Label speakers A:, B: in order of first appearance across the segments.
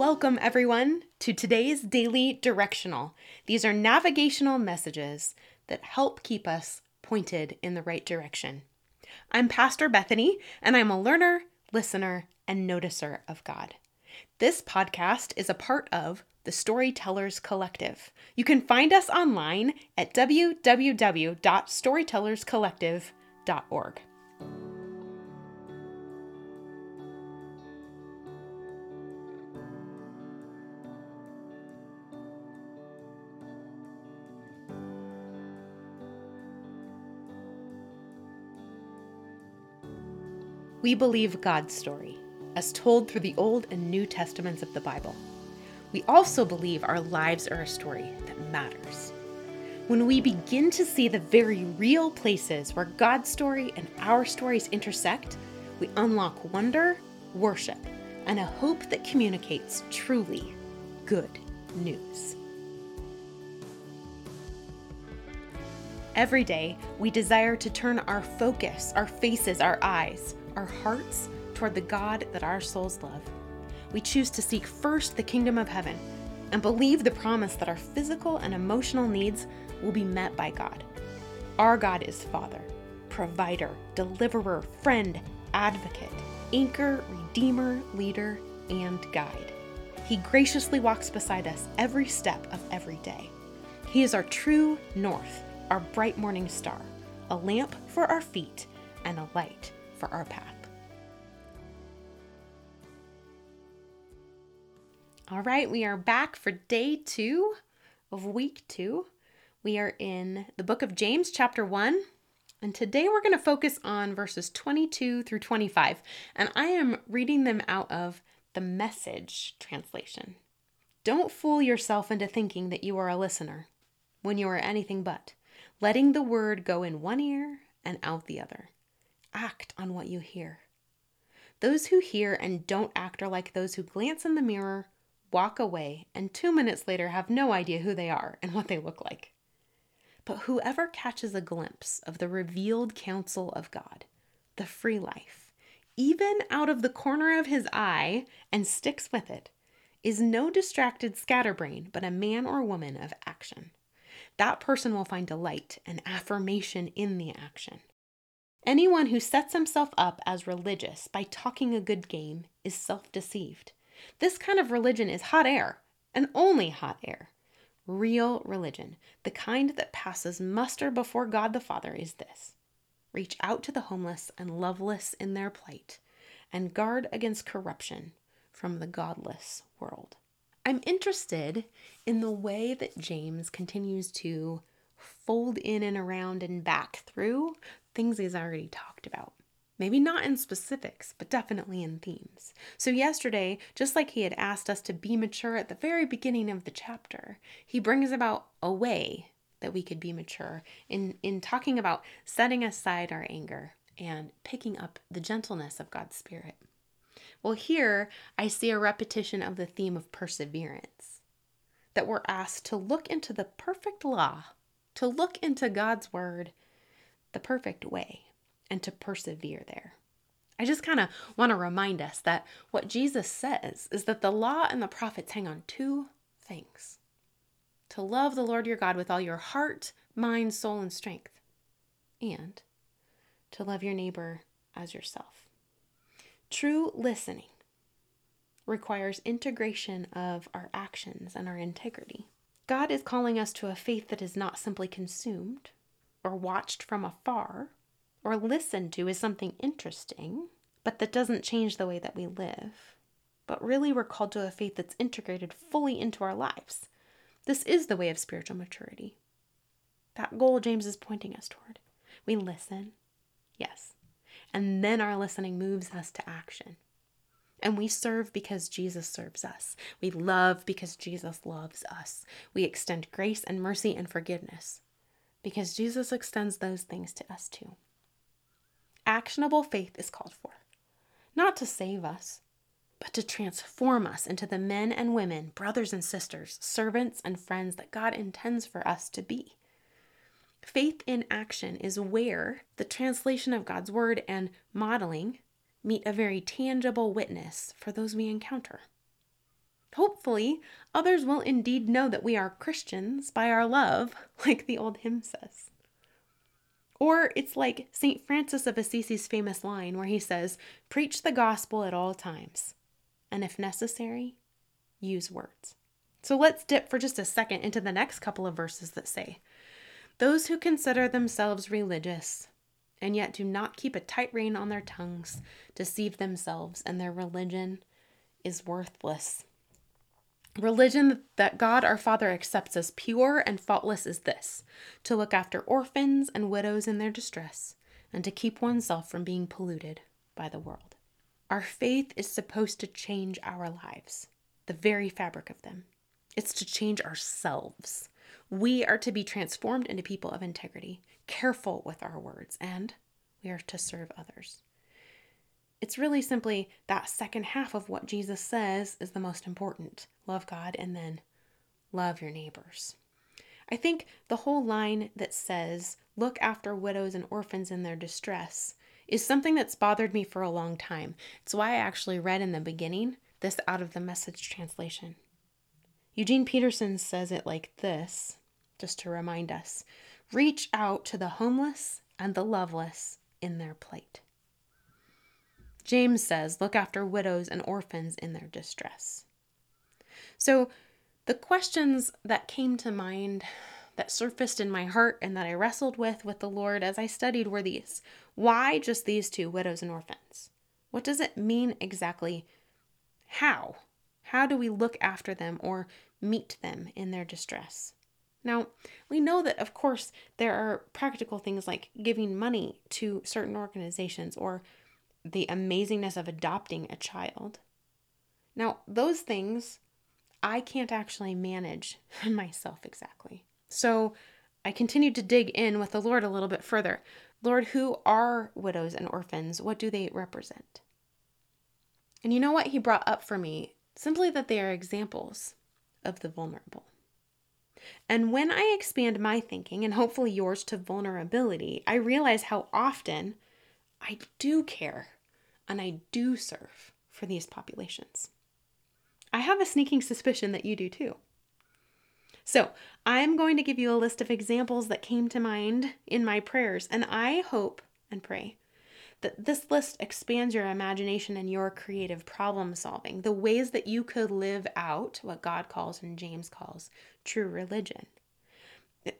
A: Welcome, everyone, to today's daily directional. These are navigational messages that help keep us pointed in the right direction. I'm Pastor Bethany, and I'm a learner, listener, and noticer of God. This podcast is a part of the Storytellers Collective. You can find us online at www.storytellerscollective.org. We believe God's story, as told through the Old and New Testaments of the Bible. We also believe our lives are a story that matters. When we begin to see the very real places where God's story and our stories intersect, we unlock wonder, worship, and a hope that communicates truly good news. Every day, we desire to turn our focus, our faces, our eyes, our hearts toward the God that our souls love. We choose to seek first the kingdom of heaven and believe the promise that our physical and emotional needs will be met by God. Our God is Father, provider, deliverer, friend, advocate, anchor, redeemer, leader, and guide. He graciously walks beside us every step of every day. He is our true north, our bright morning star, a lamp for our feet, and a light for our path. All right, we are back for day two of week two. We are in the book of James, chapter one, and today we're going to focus on verses 22 through 25. And I am reading them out of the message translation. Don't fool yourself into thinking that you are a listener when you are anything but, letting the word go in one ear and out the other act on what you hear. Those who hear and don't act are like those who glance in the mirror, walk away, and two minutes later have no idea who they are and what they look like. But whoever catches a glimpse of the revealed counsel of God, the free life, even out of the corner of his eye, and sticks with it, is no distracted scatterbrain, but a man or woman of action. That person will find delight and affirmation in the action. Anyone who sets himself up as religious by talking a good game is self deceived. This kind of religion is hot air, and only hot air. Real religion, the kind that passes muster before God the Father, is this reach out to the homeless and loveless in their plight, and guard against corruption from the godless world. I'm interested in the way that James continues to fold in and around and back through things he's already talked about. Maybe not in specifics, but definitely in themes. So, yesterday, just like he had asked us to be mature at the very beginning of the chapter, he brings about a way that we could be mature in, in talking about setting aside our anger and picking up the gentleness of God's Spirit. Well, here I see a repetition of the theme of perseverance that we're asked to look into the perfect law, to look into God's Word the perfect way and to persevere there. I just kind of want to remind us that what Jesus says is that the law and the prophets hang on two things to love the Lord your God with all your heart, mind, soul, and strength, and to love your neighbor as yourself. True listening requires integration of our actions and our integrity. God is calling us to a faith that is not simply consumed, or watched from afar or listened to is something interesting, but that doesn't change the way that we live. But really, we're called to a faith that's integrated fully into our lives. This is the way of spiritual maturity. That goal James is pointing us toward. We listen, yes, and then our listening moves us to action. And we serve because Jesus serves us. We love because Jesus loves us. We extend grace and mercy and forgiveness because Jesus extends those things to us too. Actionable faith is called for, not to save us, but to transform us into the men and women, brothers and sisters, servants and friends that God intends for us to be. Faith in action is where the translation of God's word and modeling meet a very tangible witness for those we encounter. Hopefully, others will indeed know that we are Christians by our love, like the old hymn says. Or it's like St. Francis of Assisi's famous line where he says, Preach the gospel at all times, and if necessary, use words. So let's dip for just a second into the next couple of verses that say, Those who consider themselves religious and yet do not keep a tight rein on their tongues deceive themselves, and their religion is worthless. Religion that God our Father accepts as pure and faultless is this to look after orphans and widows in their distress, and to keep oneself from being polluted by the world. Our faith is supposed to change our lives, the very fabric of them. It's to change ourselves. We are to be transformed into people of integrity, careful with our words, and we are to serve others. It's really simply that second half of what Jesus says is the most important love God and then love your neighbors. I think the whole line that says, look after widows and orphans in their distress, is something that's bothered me for a long time. It's why I actually read in the beginning this out of the message translation. Eugene Peterson says it like this, just to remind us reach out to the homeless and the loveless in their plight. James says, look after widows and orphans in their distress. So, the questions that came to mind, that surfaced in my heart, and that I wrestled with with the Lord as I studied were these Why just these two, widows and orphans? What does it mean exactly? How? How do we look after them or meet them in their distress? Now, we know that, of course, there are practical things like giving money to certain organizations or the amazingness of adopting a child. Now, those things I can't actually manage myself exactly. So I continued to dig in with the Lord a little bit further. Lord, who are widows and orphans? What do they represent? And you know what He brought up for me? Simply that they are examples of the vulnerable. And when I expand my thinking, and hopefully yours, to vulnerability, I realize how often I do care and I do serve for these populations. I have a sneaking suspicion that you do too. So, I'm going to give you a list of examples that came to mind in my prayers, and I hope and pray that this list expands your imagination and your creative problem solving, the ways that you could live out what God calls and James calls true religion.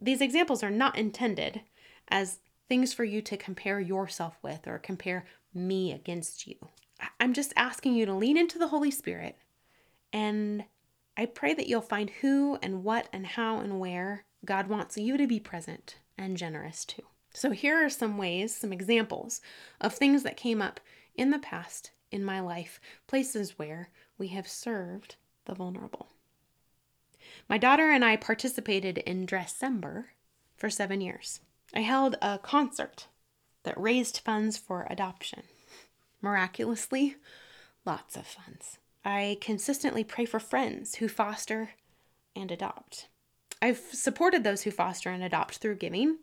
A: These examples are not intended as things for you to compare yourself with or compare me against you. I'm just asking you to lean into the Holy Spirit and I pray that you'll find who and what and how and where God wants you to be present and generous to. So, here are some ways, some examples of things that came up in the past in my life, places where we have served the vulnerable. My daughter and I participated in Dressember for seven years. I held a concert that raised funds for adoption. Miraculously, lots of funds. I consistently pray for friends who foster and adopt. I've supported those who foster and adopt through giving,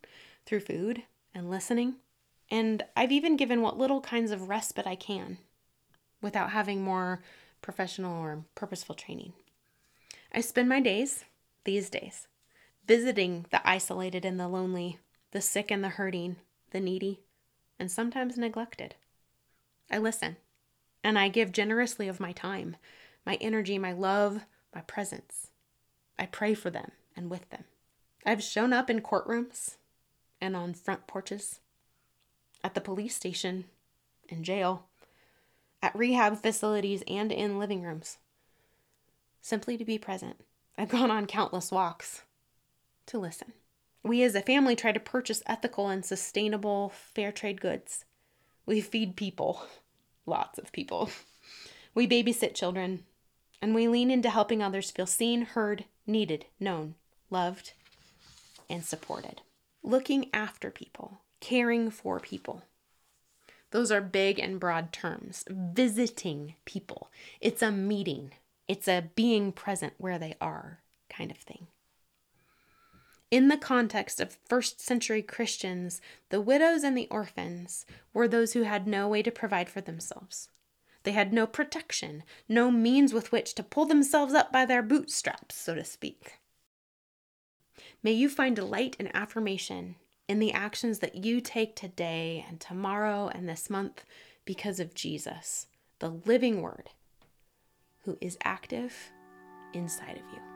A: through food and listening, and I've even given what little kinds of respite I can without having more professional or purposeful training. I spend my days, these days, visiting the isolated and the lonely, the sick and the hurting, the needy, and sometimes neglected. I listen, and I give generously of my time, my energy, my love, my presence. I pray for them and with them. I've shown up in courtrooms and on front porches, at the police station, in jail, at rehab facilities, and in living rooms. Simply to be present. I've gone on countless walks to listen. We as a family try to purchase ethical and sustainable fair trade goods. We feed people, lots of people. We babysit children, and we lean into helping others feel seen, heard, needed, known, loved, and supported looking after people, caring for people. Those are big and broad terms. Visiting people. It's a meeting, it's a being present where they are kind of thing. In the context of first century Christians, the widows and the orphans were those who had no way to provide for themselves. They had no protection, no means with which to pull themselves up by their bootstraps, so to speak. May you find delight and affirmation in the actions that you take today and tomorrow and this month because of Jesus, the living Word, who is active inside of you.